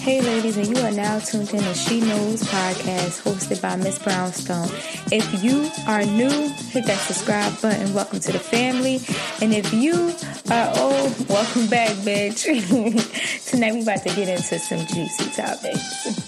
Hey, ladies, and you are now tuned in to She Knows podcast hosted by Miss Brownstone. If you are new, hit that subscribe button. Welcome to the family. And if you are old, welcome back, bitch. Tonight, we're about to get into some juicy topics.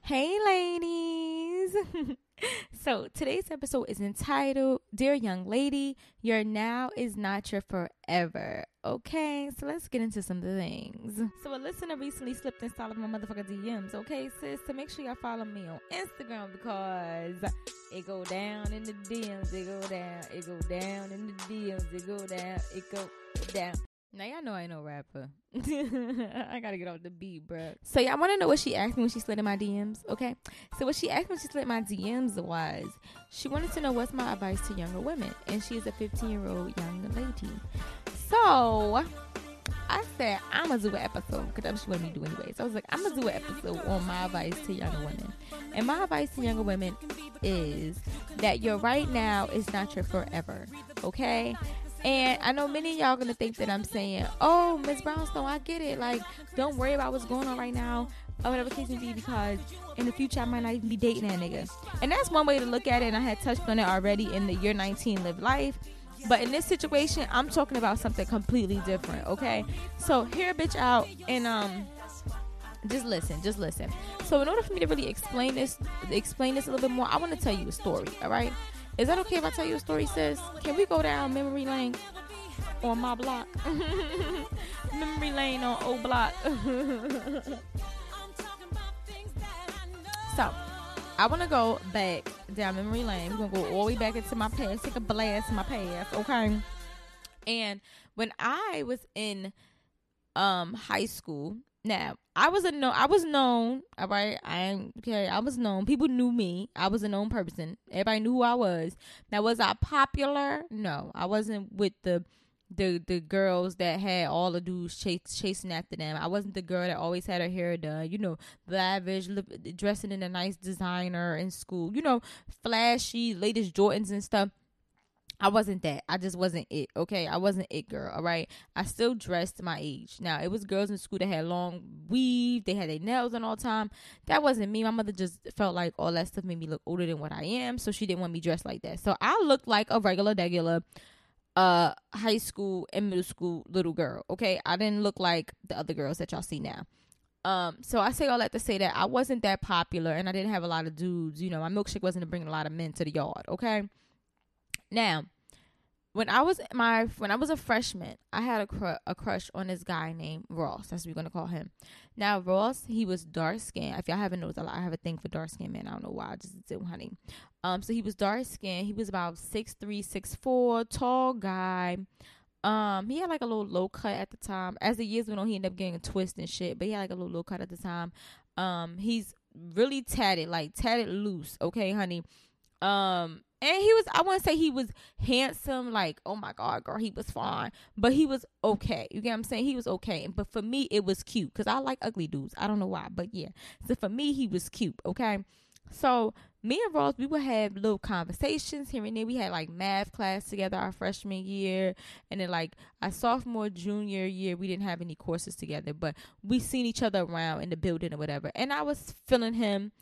Hey, ladies. so, today's episode is entitled Dear Young Lady, Your Now is Not Your Forever. Okay, so let's get into some of the things. So, a listener recently slipped inside of my motherfucker DMs. Okay, sis, so make sure y'all follow me on Instagram because it go down in the DMs, it go down, it go down in the DMs, it go down, it go down. Now y'all know I ain't no rapper. I gotta get off the beat, bro. So y'all want to know what she asked me when she slid in my DMs? Okay. So what she asked me when she slid my DMs was she wanted to know what's my advice to younger women, and she is a 15 year old young lady. So I said I'm gonna do an episode because that's what she wanted me to do anyway. So I was like, I'm gonna do an episode on my advice to younger women, and my advice to younger women is that your right now is not your forever. Okay. And I know many of y'all gonna think that I'm saying, "Oh, Miss Brownstone, I get it. Like, don't worry about what's going on right now, or whatever case may be, because in the future I might not even be dating that nigga." And that's one way to look at it. And I had touched on it already in the year 19 live life. But in this situation, I'm talking about something completely different. Okay, so hear a bitch out and um just listen just listen so in order for me to really explain this explain this a little bit more i want to tell you a story all right is that okay if I tell you a story, sis? Can we go down memory lane on my block? memory lane on O block. so, I want to go back down memory lane. We're going to go all the way back into my past, take a blast in my past, okay? And when I was in um high school, now, I was a no I was known, all right. I'm okay, I was known. People knew me. I was a known person. Everybody knew who I was. Now was I popular? No. I wasn't with the the the girls that had all the dudes chase, chasing after them. I wasn't the girl that always had her hair done, you know, lavish, dressing in a nice designer in school, you know, flashy, latest Jordans and stuff. I wasn't that. I just wasn't it. Okay. I wasn't it girl. All right. I still dressed my age. Now it was girls in school that had long weave. They had their nails on all the time. That wasn't me. My mother just felt like all that stuff made me look older than what I am. So she didn't want me dressed like that. So I looked like a regular, regular, uh, high school and middle school little girl. Okay. I didn't look like the other girls that y'all see now. Um, so I say all that to say that I wasn't that popular and I didn't have a lot of dudes. You know, my milkshake wasn't bringing a lot of men to the yard. Okay. Now, when I was my when I was a freshman, I had a cr- a crush on this guy named Ross. That's what we're gonna call him. Now Ross, he was dark skinned. If y'all haven't noticed, I have a thing for dark skinned men. I don't know why. I just do, honey. Um, so he was dark skinned. He was about six three, six four, tall guy. Um, he had like a little low cut at the time. As the years went on, he ended up getting a twist and shit. But he had like a little low cut at the time. Um, he's really tatted, like tatted loose. Okay, honey. Um, and he was I wouldn't say he was handsome, like, oh my god, girl, he was fine. But he was okay. You get what I'm saying? He was okay. But for me, it was cute. Cause I like ugly dudes. I don't know why, but yeah. So for me, he was cute, okay? So me and Ross, we would have little conversations here and there. We had like math class together our freshman year, and then like our sophomore, junior year, we didn't have any courses together, but we seen each other around in the building or whatever. And I was feeling him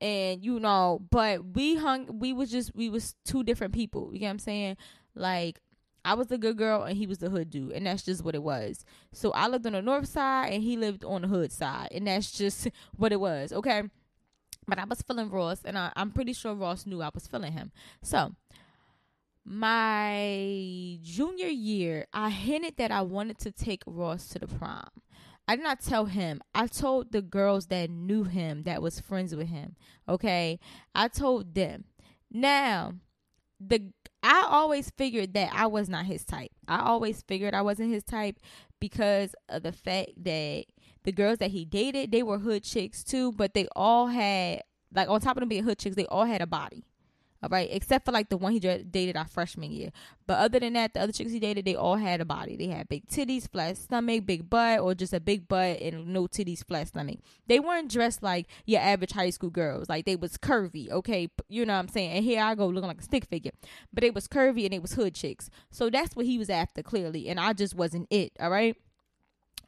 and you know but we hung we was just we was two different people you get what i'm saying? Like i was the good girl and he was the hood dude and that's just what it was. So i lived on the north side and he lived on the hood side and that's just what it was okay? But i was feeling ross and I, i'm pretty sure ross knew i was feeling him. So my junior year i hinted that i wanted to take ross to the prom I did not tell him. I told the girls that knew him, that was friends with him. Okay. I told them. Now, the I always figured that I was not his type. I always figured I wasn't his type because of the fact that the girls that he dated, they were hood chicks too, but they all had like on top of them being hood chicks, they all had a body. All right, except for like the one he dated our freshman year. But other than that, the other chicks he dated, they all had a body. They had big titties, flat stomach, big butt, or just a big butt and no titties, flat stomach. They weren't dressed like your average high school girls. Like they was curvy, okay? You know what I'm saying? And here I go looking like a stick figure. But it was curvy and it was hood chicks. So that's what he was after, clearly. And I just wasn't it, all right?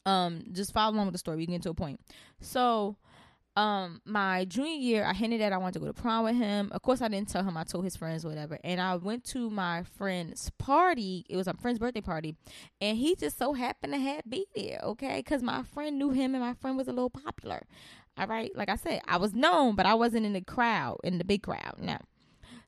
Um, just follow along with the story. We get to a point. So um my junior year i hinted that i wanted to go to prom with him. Of course i didn't tell him. I told his friends whatever. And i went to my friend's party. It was a friend's birthday party. And he just so happened to have be there okay? Because my friend knew him and my friend was a little popular all right? Like i said i was known but i wasn't in the crowd in the big crowd. Now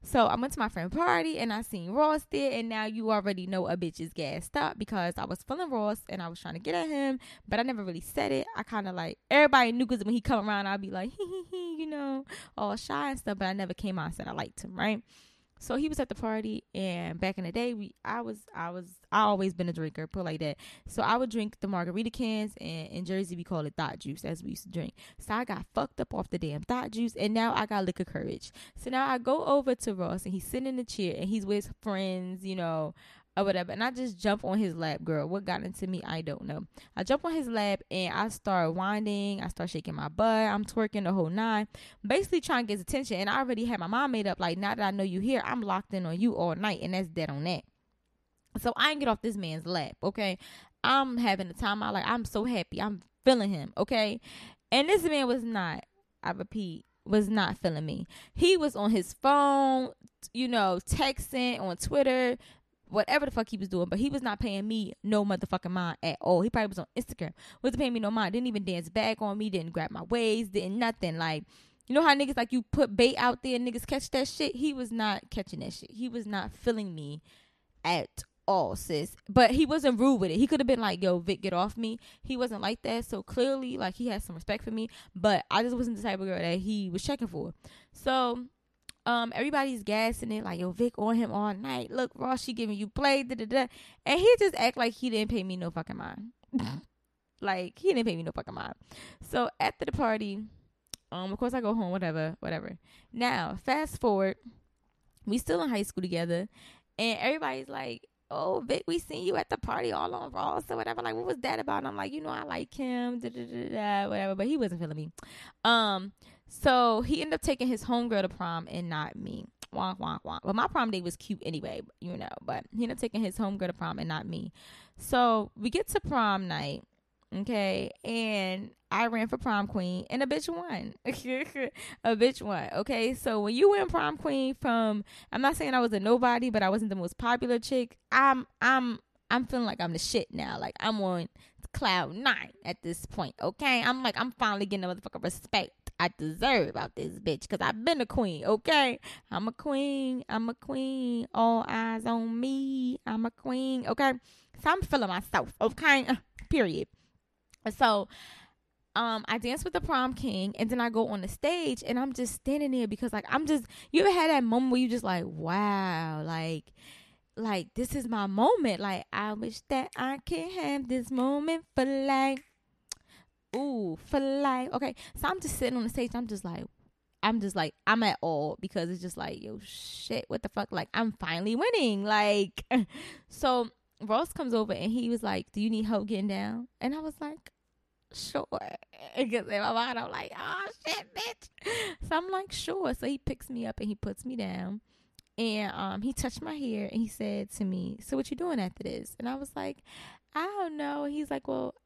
so I went to my friend party and I seen Ross there, and now you already know a bitch is gassed up because I was feeling Ross and I was trying to get at him, but I never really said it. I kind of like everybody knew because when he come around, I'd be like, hee hee hee, you know, all shy and stuff, but I never came out and said I liked him, right? So he was at the party, and back in the day, we I was I was I always been a drinker, put like that. So I would drink the margarita cans, and in Jersey we call it thought juice, as we used to drink. So I got fucked up off the damn thought juice, and now I got liquor courage. So now I go over to Ross, and he's sitting in the chair, and he's with friends, you know, or whatever. And I just jump on his lap, girl. What got into me, I don't know. I jump on his lap and I start winding. I start shaking my butt. I'm twerking the whole nine, basically trying to get his attention. And I already had my mind made up. Like now that I know you here, I'm locked in on you all night, and that's dead on that. So I ain't get off this man's lap. Okay, I'm having a time. I like. I'm so happy. I'm feeling him. Okay, and this man was not. I repeat, was not feeling me. He was on his phone, you know, texting on Twitter, whatever the fuck he was doing, but he was not paying me no motherfucking mind at all. He probably was on Instagram, wasn't paying me no mind. Didn't even dance back on me. Didn't grab my waist. Didn't nothing. Like, you know how niggas like you put bait out there and niggas catch that shit. He was not catching that shit. He was not feeling me at all, sis. But he wasn't rude with it. He could have been like, "Yo, Vic, get off me." He wasn't like that. So clearly, like he has some respect for me. But I just wasn't the type of girl that he was checking for. So um, everybody's gassing it like, yo, Vic on him all night. Look, Ross, she giving you play, da da da. And he just act like he didn't pay me no fucking mind. like he didn't pay me no fucking mind. So after the party, um, of course I go home, whatever, whatever. Now, fast forward, we still in high school together, and everybody's like, oh, Vic, we seen you at the party all on Ross or whatever. Like, what was that about? And I'm like, you know, I like him, da, da, da, da, whatever. But he wasn't feeling me. Um, so he ended up taking his homegirl to prom and not me. Wonk, wonk, wonk. But my prom date was cute anyway, you know. But he ended up taking his homegirl to prom and not me. So we get to prom night, okay, and I ran for prom queen, and a bitch won. a bitch won. Okay, so when you win prom queen from, I'm not saying I was a nobody, but I wasn't the most popular chick. I'm, I'm, I'm feeling like I'm the shit now. Like I'm on cloud nine at this point. Okay, I'm like I'm finally getting a motherfucking respect I deserve out this bitch because I've been a queen, okay? I'm a queen. I'm a queen. All eyes on me. I'm a queen, okay? So I'm feeling myself, okay? Period. So um I dance with the prom king and then I go on the stage and I'm just standing there because like I'm just you ever had that moment where you just like wow like like this is my moment like I wish that I can have this moment for life ooh, for life. Okay. So I'm just sitting on the stage. I'm just like, I'm just like, I'm at all because it's just like, yo, shit, what the fuck? Like, I'm finally winning. Like, so Ross comes over and he was like, Do you need help getting down? And I was like, Sure. Because in my mind, I'm like, Oh shit, bitch. So I'm like, Sure. So he picks me up and he puts me down. And um, he touched my hair and he said to me, So what you doing after this? And I was like, I don't know. He's like, Well,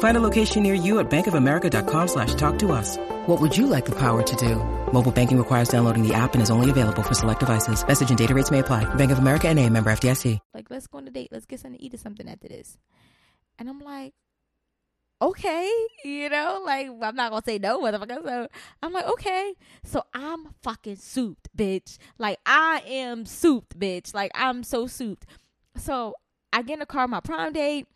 Find a location near you at bankofamerica.com slash talk to us. What would you like the power to do? Mobile banking requires downloading the app and is only available for select devices. Message and data rates may apply. Bank of America and a member FDIC. Like, let's go on a date. Let's get something to eat or something after this. And I'm like, okay, you know, like I'm not gonna say no, motherfucker. So I'm like, okay. So I'm fucking souped, bitch. Like I am souped, bitch. Like I'm so souped. So I get in the car my prom date.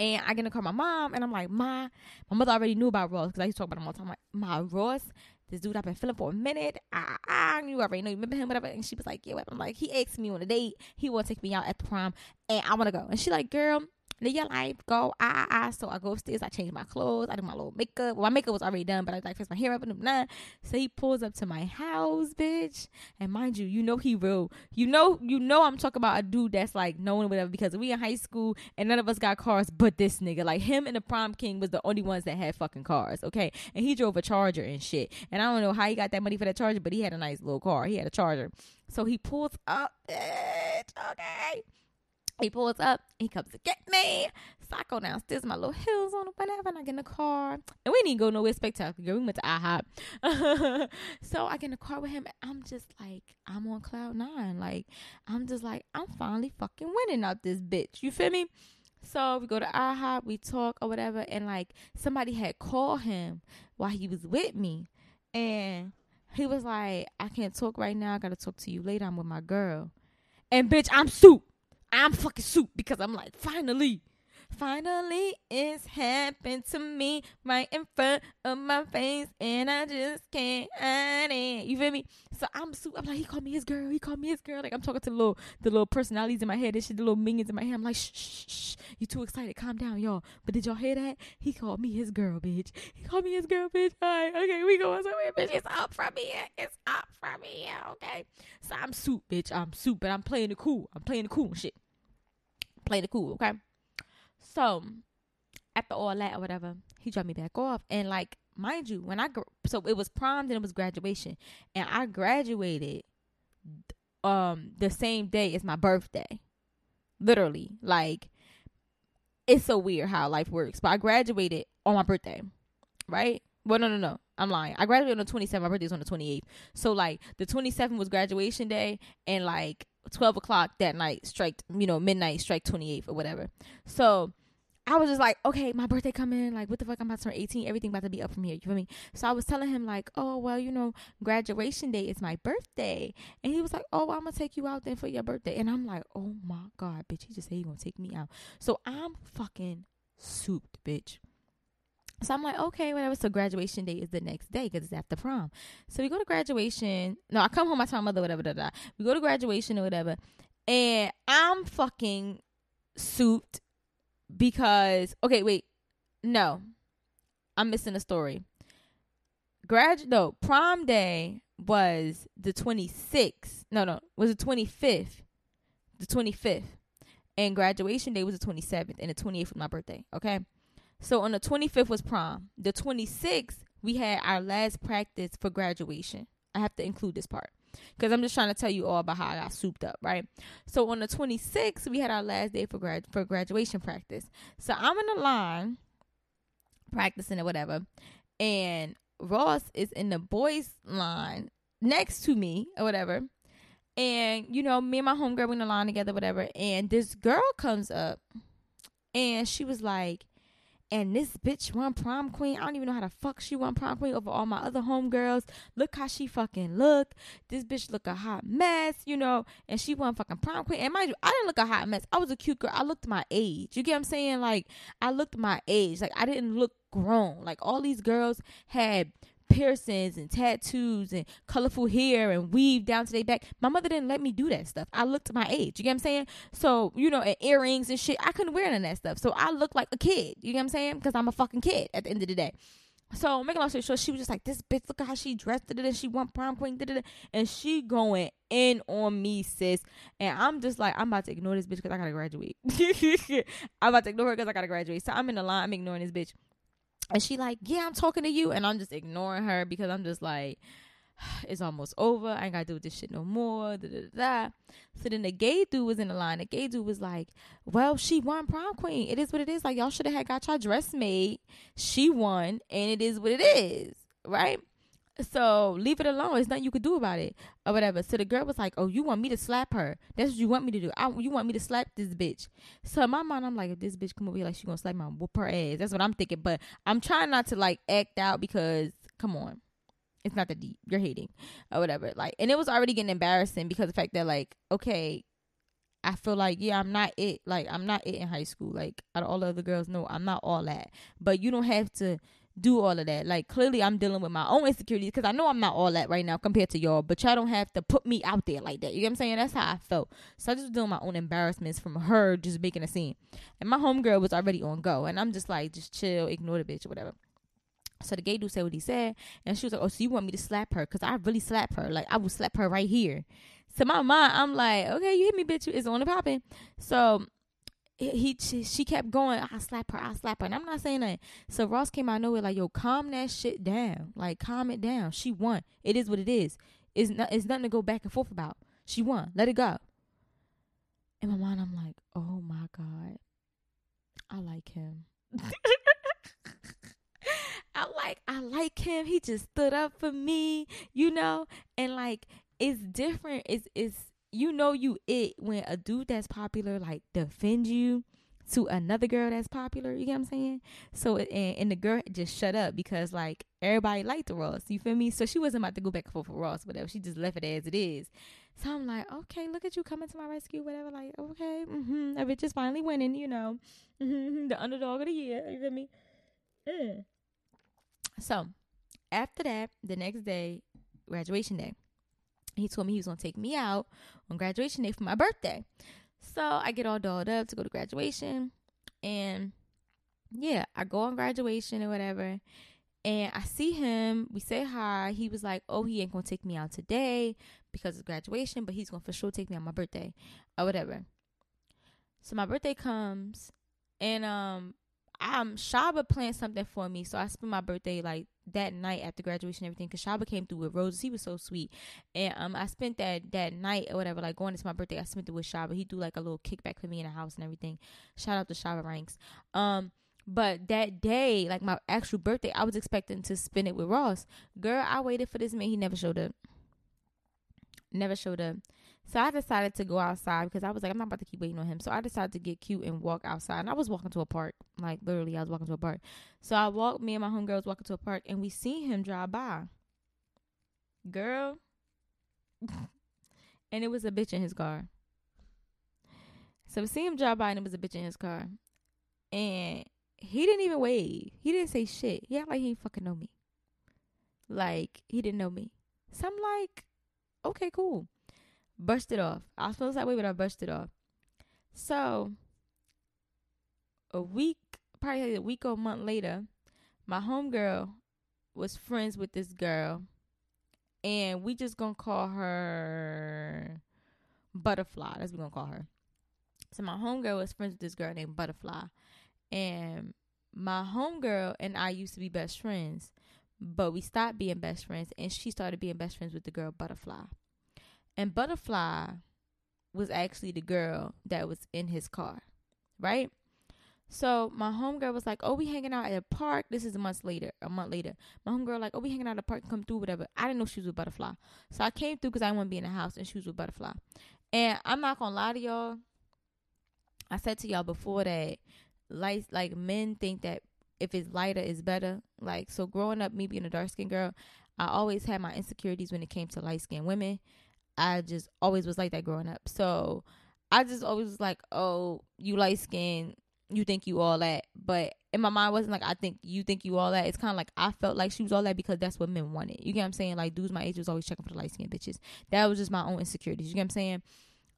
And I get the car my mom, and I'm like, Ma, my mother already knew about Ross because I used to talk about him all the time. I'm like, my Ross, this dude I've been feeling for a minute. I, I you already know, you remember him, whatever. And she was like, yeah, whatever. I'm like, he asked me on a date. He want to take me out at the prom, and I want to go. And she like, girl, live your life, go, ah, ah, ah. So I go upstairs, I change my clothes, I do my little makeup. Well, my makeup was already done, but I like fix my hair up and blah. So he pulls up to my house, bitch. And mind you, you know he real. You know, you know I'm talking about a dude that's like known whatever because we in high school and none of us got cars but this nigga. Like him and the prom king was the only ones that had fucking cars, okay? And he drove a charger and shit. And I don't know how he got that money for that charger, but he had a nice little car. He had a charger. So he pulls up, bitch, okay? He pulls up, he comes to get me. So I go downstairs, my little heels on, whatever, and I get in the car. And we didn't go nowhere spectacular. We went to IHOP. so I get in the car with him, I'm just like, I'm on cloud nine. Like, I'm just like, I'm finally fucking winning out this bitch. You feel me? So we go to IHOP, we talk or whatever, and like somebody had called him while he was with me. And he was like, I can't talk right now. I gotta talk to you later. I'm with my girl. And bitch, I'm soup. I'm fucking soup because I'm like, finally, finally it's happened to me right in front of my face and I just can't hide it. You feel me? So I'm soup. I'm like, he called me his girl. He called me his girl. Like I'm talking to the little the little personalities in my head and shit, the little minions in my head. I'm like, shh, shh, shh. You too excited. Calm down, y'all. But did y'all hear that? He called me his girl, bitch. He called me his girl, bitch. All right, okay, we going somewhere, bitch. It's up from here. It's up from here, okay? So I'm soup, bitch. I'm soup, but I'm playing the cool. I'm playing the cool shit Playing the cool, okay? So after all that or whatever, he dropped me back off. And like, mind you, when I so it was prom, then it was graduation, and I graduated um the same day as my birthday. Literally, like it's so weird how life works. But I graduated on my birthday, right? Well, no, no, no. I'm lying. I graduated on the 27th. My birthday on the 28th. So like the 27th was graduation day, and like 12 o'clock that night, strike, you know, midnight, strike 28th or whatever. So I was just like, okay, my birthday coming. Like, what the fuck? I'm about to turn 18. Everything about to be up from here. You feel me? So I was telling him, like, oh, well, you know, graduation day is my birthday. And he was like, oh, I'm to take you out then for your birthday. And I'm like, oh my God, bitch. He just said he to take me out. So I'm fucking souped, bitch. So I'm like, okay, whatever. So graduation day is the next day because it's after prom. So we go to graduation. No, I come home. I tell my mother whatever. Da, da. We go to graduation or whatever, and I'm fucking souped because okay, wait, no, I'm missing a story. Grad no prom day was the 26th. No, no, was the 25th. The 25th, and graduation day was the 27th, and the 28th was my birthday. Okay. So on the 25th was prom. The 26th, we had our last practice for graduation. I have to include this part because I'm just trying to tell you all about how I got souped up, right? So on the 26th, we had our last day for grad for graduation practice. So I'm in the line practicing or whatever, and Ross is in the boys line next to me or whatever. And you know, me and my homegirl were in the line together, whatever. And this girl comes up, and she was like, and this bitch won prom queen. I don't even know how the fuck she won prom queen over all my other homegirls. Look how she fucking look. This bitch look a hot mess, you know, and she won fucking prom queen. And mind you, I didn't look a hot mess. I was a cute girl. I looked my age. You get what I'm saying? Like I looked my age. Like I didn't look grown. Like all these girls had piercings and tattoos and colorful hair and weave down to their back. My mother didn't let me do that stuff. I looked my age. You get what I'm saying? So, you know, and earrings and shit. I couldn't wear none of that stuff. So I looked like a kid. You get what I'm saying? Because I'm a fucking kid at the end of the day. So making long story short, she was just like, "This bitch, look at how she dressed, and she won prom queen, and she going in on me, sis." And I'm just like, I'm about to ignore this bitch because I gotta graduate. I'm about to ignore her because I gotta graduate. So I'm in the line, I'm ignoring this bitch. And she like, yeah, I'm talking to you, and I'm just ignoring her because I'm just like, it's almost over. I ain't gotta do this shit no more. Da, da, da. So then the gay dude was in the line. The gay dude was like, "Well, she won prom queen. It is what it is. Like y'all should have had got y'all dress made. She won, and it is what it is, right?" So leave it alone. It's nothing you could do about it or whatever. So the girl was like, "Oh, you want me to slap her? That's what you want me to do. I, you want me to slap this bitch?" So in my mind, I'm like, if this bitch come over here, like she gonna slap my whoop her ass. That's what I'm thinking. But I'm trying not to like act out because come on, it's not that deep. You're hating or whatever. Like, and it was already getting embarrassing because the fact that like, okay, I feel like yeah, I'm not it. Like I'm not it in high school. Like out of all the other girls, no, I'm not all that. But you don't have to do all of that. Like clearly, I'm dealing with my own insecurities because I know I'm not all that right now compared to y'all. But y'all don't have to put me out there like that. You know what I'm saying? That's how I felt. So I just doing my own embarrassments from her just making a scene. And my homegirl was already on go, and I'm just like, just chill, ignore the bitch or whatever. So the gay dude said what he said, and she was like, "Oh, so you want me to slap her? Cause I really slap her. Like I will slap her right here." So my mind, I'm like, "Okay, you hit me, bitch. It's on the popping." So he, he she kept going. I slap her. I slap her, and I'm not saying that. So Ross came out of nowhere like, "Yo, calm that shit down. Like, calm it down. She won. It is what it is. It's not. It's nothing to go back and forth about. She won. Let it go." In my mind, I'm like, "Oh my god, I like him." I like I like him. He just stood up for me, you know? And like it's different. It's it's you know you it when a dude that's popular like defends you to another girl that's popular, you get what I'm saying? So and, and the girl just shut up because like everybody liked the Ross, you feel me? So she wasn't about to go back and forth with Ross, whatever. She just left it as it is. So I'm like, okay, look at you coming to my rescue, whatever. Like, okay, mm-hmm, a bitch is finally winning, you know, mm-hmm, the underdog of the year. You feel me? Mm. So after that, the next day, graduation day, he told me he was gonna take me out on graduation day for my birthday. So I get all dolled up to go to graduation, and yeah, I go on graduation or whatever. And I see him. We say hi. He was like, "Oh, he ain't gonna take me out today because of graduation, but he's gonna for sure take me on my birthday or whatever." So my birthday comes, and um I'm Shaba planned something for me, so I spent my birthday like that night after graduation everything. Cause Shaba came through with roses. He was so sweet, and um I spent that that night or whatever, like going into my birthday. I spent it with Shaba. He do like a little kickback for me in the house and everything. Shout out to Shaba Ranks. Um. But that day, like my actual birthday, I was expecting to spend it with Ross. Girl, I waited for this man. He never showed up. Never showed up. So I decided to go outside because I was like, I'm not about to keep waiting on him. So I decided to get cute and walk outside. And I was walking to a park. Like literally, I was walking to a park. So I walked, me and my homegirls walking to a park and we see him drive by. Girl. and it was a bitch in his car. So we see him drive by and it was a bitch in his car. And he didn't even wave. He didn't say shit. Acted like he didn't fucking know me. Like he didn't know me. So I'm like, okay, cool brushed it off. I was supposed that way, but I brushed it off. So a week, probably a week or a month later, my homegirl was friends with this girl, and we just gonna call her Butterfly. That's what we gonna call her. So my homegirl was friends with this girl named Butterfly, and my homegirl and I used to be best friends, but we stopped being best friends, and she started being best friends with the girl Butterfly. And Butterfly was actually the girl that was in his car, right? So my homegirl was like, "Oh, we hanging out at a park." This is a month later. A month later, my homegirl like, "Oh, we hanging out at a park. Come through, whatever." I didn't know she was with Butterfly, so I came through because I didn't want to be in the house, and she was with Butterfly. And I'm not gonna lie to y'all. I said to y'all before that, like, like men think that if it's lighter, it's better. Like, so growing up, me being a dark skinned girl, I always had my insecurities when it came to light skinned women. I just always was like that growing up. So I just always was like, oh, you light skin, you think you all that. But in my mind, wasn't like I think you think you all that. It's kind of like I felt like she was all that because that's what men wanted. You get what I'm saying? Like dudes my age was always checking for the light skin bitches. That was just my own insecurities. You get what I'm saying?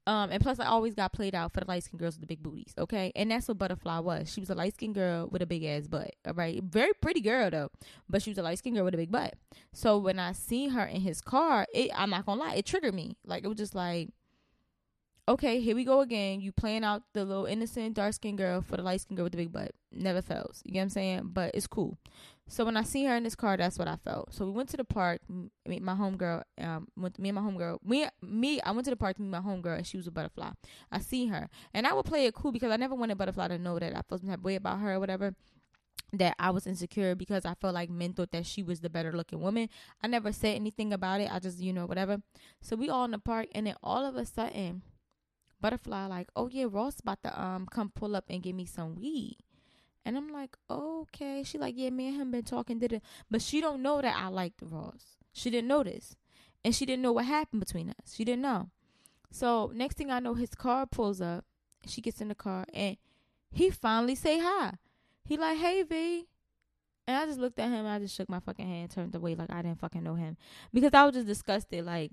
Um, and plus I always got played out for the light skinned girls with the big booties. Okay, and that's what Butterfly was. She was a light skinned girl with a big ass butt. All right, very pretty girl though, but she was a light skinned girl with a big butt. So when I seen her in his car, it I'm not gonna lie, it triggered me. Like it was just like, okay, here we go again. You playing out the little innocent dark skinned girl for the light skinned girl with the big butt. Never fails. You get what I'm saying? But it's cool. So when I see her in this car, that's what I felt. So we went to the park. Me, my homegirl, um, me and my homegirl. Me, me, I went to the park to meet my homegirl, and she was a butterfly. I see her, and I would play it cool because I never wanted butterfly to know that I felt some type of way about her or whatever. that I was insecure because I felt like men thought that she was the better looking woman. I never said anything about it. I just, you know, whatever. So we all in the park and then all of a sudden Butterfly like, "Oh yeah, Ross about to um come pull up and give me some weed." And I'm like, "Okay." She like, "Yeah, me and him been talking did it." But she don't know that I liked Ross. She didn't know this. And she didn't know what happened between us. She didn't know. So, next thing I know his car pulls up. She gets in the car and he finally say hi. He like, "Hey V." And I just looked at him. I just shook my fucking hand, turned away like I didn't fucking know him because I was just disgusted. Like,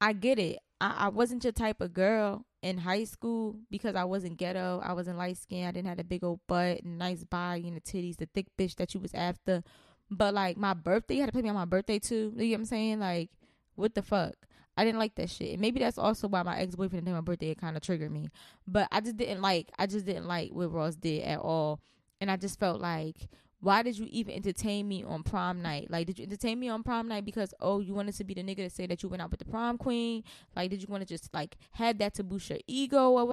I get it. I, I wasn't your type of girl in high school because I wasn't ghetto. I wasn't light skinned. I didn't have a big old butt and nice body and the titties, the thick bitch that you was after. But like my birthday, you had to play me on my birthday too. You know what I'm saying? Like, what the fuck? I didn't like that shit. And maybe that's also why my ex boyfriend did my birthday it kind of triggered me. But I just didn't like I just didn't like what Ross did at all. And I just felt like why did you even entertain me on prom night? Like, did you entertain me on prom night because oh, you wanted to be the nigga to say that you went out with the prom queen? Like, did you want to just like have that to boost your ego or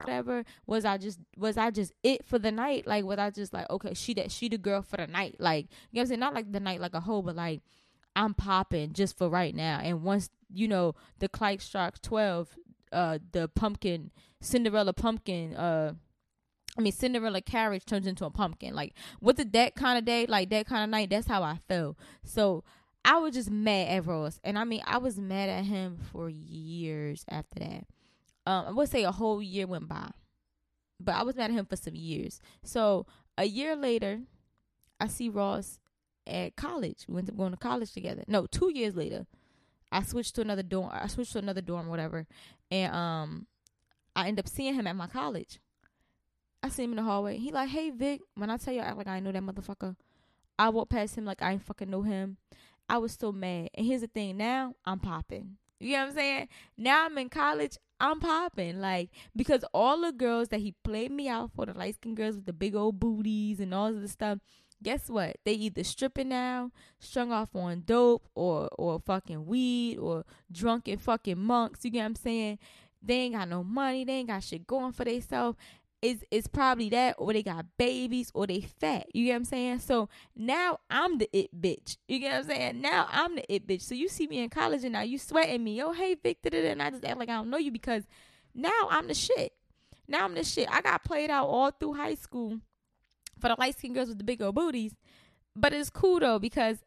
Whatever was i just was i just it for the night like was i just like okay she that she the girl for the night like you know what i'm saying not like the night like a whole but like i'm popping just for right now and once you know the clyde strikes 12 uh the pumpkin cinderella pumpkin uh I mean, Cinderella carriage turns into a pumpkin. Like, was it that kind of day, like that kind of night? That's how I felt. So I was just mad at Ross, and I mean, I was mad at him for years after that um, I would say a whole year went by, but I was mad at him for some years. So a year later, I see Ross at college. We went to going to college together. No, two years later, I switched to another dorm. I switched to another dorm, whatever, and um, I end up seeing him at my college. I see him in the hallway. He like, "Hey Vic," when I tell you, I act like I know that motherfucker. I walk past him like I ain't fucking know him. I was so mad. And here's the thing: now I'm popping. You know what I'm saying? Now I'm in college. I'm popping. Like, because all the girls that he played me out for, the light skinned girls with the big old booties and all of this stuff, guess what? They either stripping now, strung off on dope, or or fucking weed, or drunken fucking monks. You get what I'm saying? They ain't got no money. They ain't got shit going for themselves. It's, it's probably that, or they got babies, or they fat. You get what I'm saying? So now I'm the it bitch. You get what I'm saying? Now I'm the it bitch. So you see me in college and now you sweating me. Oh, hey, Victor. And I just act like I don't know you because now I'm the shit. Now I'm the shit. I got played out all through high school for the light skinned girls with the big old booties. But it's cool though because,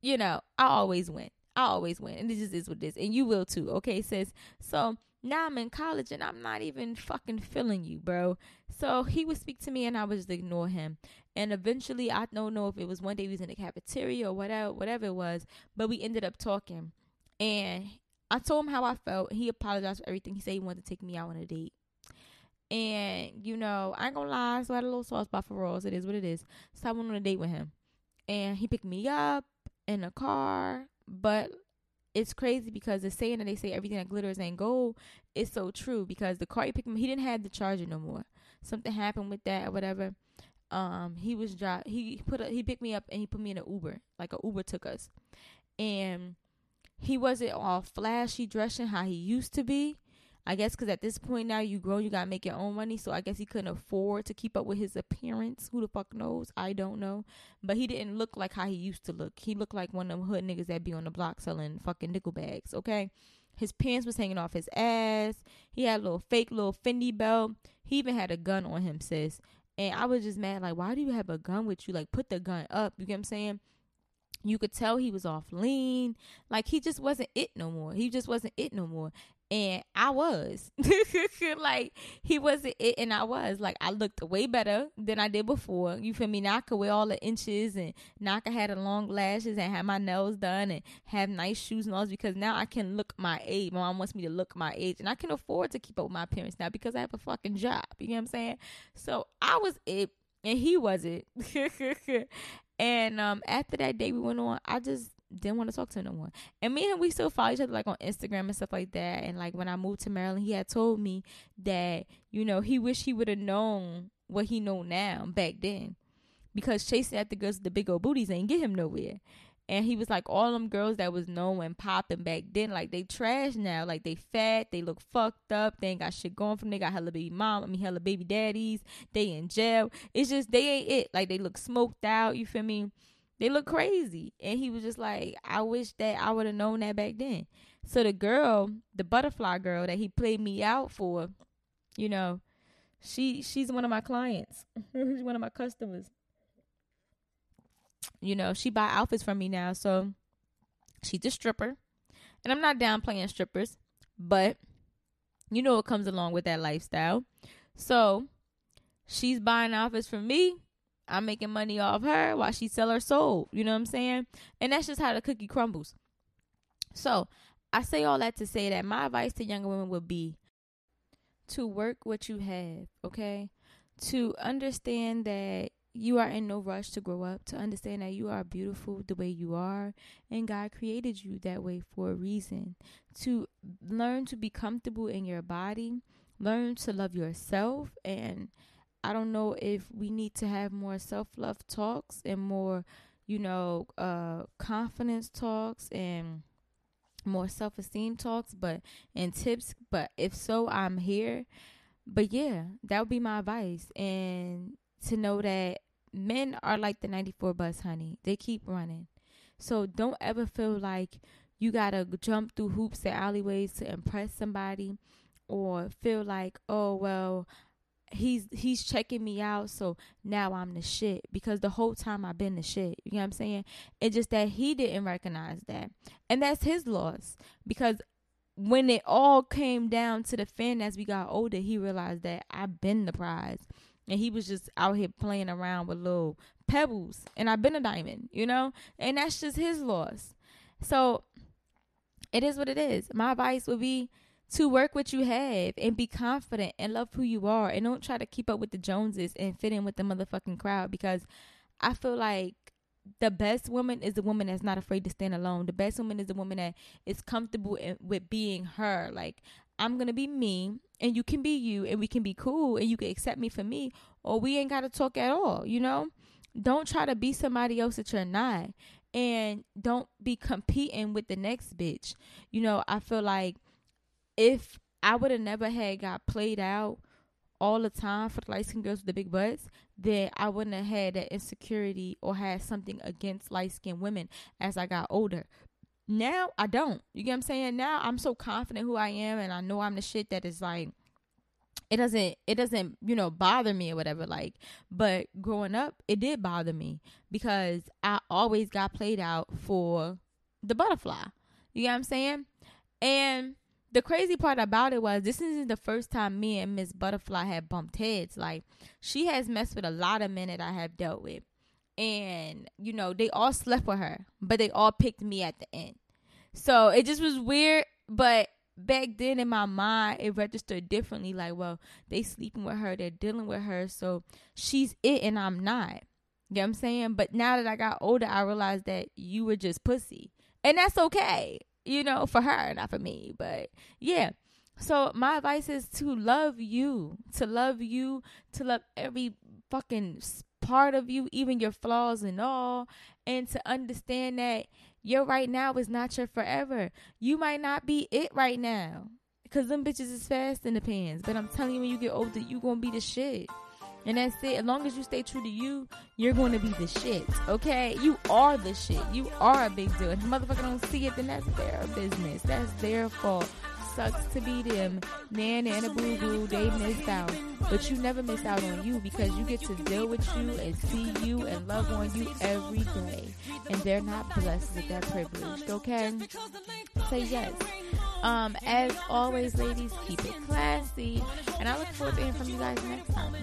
you know, I always win. I always win. And this is what it is. And you will too. Okay, sis. So now I'm in college and I'm not even fucking feeling you, bro. So he would speak to me and I would just ignore him. And eventually, I don't know if it was one day we was in the cafeteria or whatever, whatever it was, but we ended up talking. And I told him how I felt. He apologized for everything. He said he wanted to take me out on a date. And, you know, I ain't gonna lie, so I had a little sauce spot for Ross. It is what it is. So I went on a date with him. And he picked me up in a car. But it's crazy because the saying that they say everything that glitters ain't gold is so true because the car he picked him, he didn't have the charger no more. Something happened with that or whatever. Um, he was drop he put a, he picked me up and he put me in an Uber. Like a Uber took us. And he wasn't all flashy dressing how he used to be. I guess because at this point now you grow, you gotta make your own money. So I guess he couldn't afford to keep up with his appearance. Who the fuck knows? I don't know. But he didn't look like how he used to look. He looked like one of them hood niggas that be on the block selling fucking nickel bags. Okay, his pants was hanging off his ass. He had a little fake little Fendi belt. He even had a gun on him, sis. And I was just mad, like, why do you have a gun with you? Like, put the gun up. You get what I'm saying? you could tell he was off lean like he just wasn't it no more he just wasn't it no more and I was like he wasn't it and I was like I looked way better than I did before. You feel me? Now I could wear all the inches and now I could have the long lashes and have my nails done and have nice shoes and all this because now I can look my age. My mom wants me to look my age and I can afford to keep up with my appearance now because I have a fucking job. You know what I'm saying? So I was it and he wasn't. and um, after that day we went on, I just didn't want to talk to no one. And me and him, we still follow each other like on Instagram and stuff like that. And like when I moved to Maryland, he had told me that you know he wished he would have known what he know now back then, because chasing after girls with the big old booties ain't get him nowhere. And he was like, all them girls that was known and popping back then, like they trash now. Like they fat, they look fucked up, they ain't got shit going them. They got hella baby mom, I mean hella baby daddies. They in jail. It's just they ain't it. Like they look smoked out. You feel me? They look crazy. And he was just like, I wish that I would have known that back then. So the girl, the butterfly girl that he played me out for, you know, she she's one of my clients. she's one of my customers you know, she buy outfits from me now. So she's a stripper. And I'm not downplaying strippers, but you know what comes along with that lifestyle. So she's buying outfits from me. I'm making money off her while she sell her soul. You know what I'm saying? And that's just how the cookie crumbles. So I say all that to say that my advice to younger women would be to work what you have, okay? To understand that you are in no rush to grow up, to understand that you are beautiful the way you are, and God created you that way for a reason. To learn to be comfortable in your body, learn to love yourself, and I don't know if we need to have more self love talks and more, you know, uh, confidence talks and more self esteem talks, but and tips. But if so, I'm here. But yeah, that would be my advice. And to know that men are like the 94 bus, honey. They keep running. So don't ever feel like you got to jump through hoops and alleyways to impress somebody or feel like, "Oh, well, he's he's checking me out, so now I'm the shit." Because the whole time I've been the shit. You know what I'm saying? It's just that he didn't recognize that. And that's his loss because when it all came down to the fin as we got older, he realized that I've been the prize and he was just out here playing around with little pebbles and I've been a diamond, you know? And that's just his loss. So it is what it is. My advice would be to work what you have and be confident and love who you are and don't try to keep up with the Joneses and fit in with the motherfucking crowd because I feel like the best woman is the woman that's not afraid to stand alone. The best woman is the woman that is comfortable in, with being her. Like I'm gonna be me and you can be you and we can be cool and you can accept me for me or we ain't gotta talk at all, you know? Don't try to be somebody else that you're not. And don't be competing with the next bitch. You know, I feel like if I would have never had got played out all the time for the light skinned girls with the big butts, then I wouldn't have had that insecurity or had something against light skinned women as I got older. Now I don't. You get what I'm saying? Now I'm so confident who I am and I know I'm the shit that is like it doesn't it doesn't, you know, bother me or whatever like. But growing up, it did bother me because I always got played out for the butterfly. You get what I'm saying? And the crazy part about it was this isn't the first time me and Miss Butterfly had bumped heads. Like she has messed with a lot of men that I have dealt with. And you know they all slept with her but they all picked me at the end. So it just was weird but back then in my mind it registered differently. Like well they sleeping with her they're dealing with her so she's it and i'm not. You know what i'm saying? But now that i got older i realized that you were just pussy. And that's okay you know for her not for me but yeah so my advice is to love you to love you to love every fucking part of you, even your flaws and all, and to understand that your right now is not your forever. You might not be it right now. Cause them bitches is fast in the pants. But I'm telling you, when you get older, you gonna be the shit. And that's it. As long as you stay true to you, you're going to be the shit. Okay? You are the shit. You are a big deal. If motherfucker don't see it, then that's their business. That's their fault sucks to be them. Nana and a boo boo, they missed out. But you never miss out on you because you get to deal with you and see you and love on you every day. And they're not blessed with that privilege, okay? Say yes. Um, as always, ladies, keep it classy. And I look forward to hearing from you guys next time.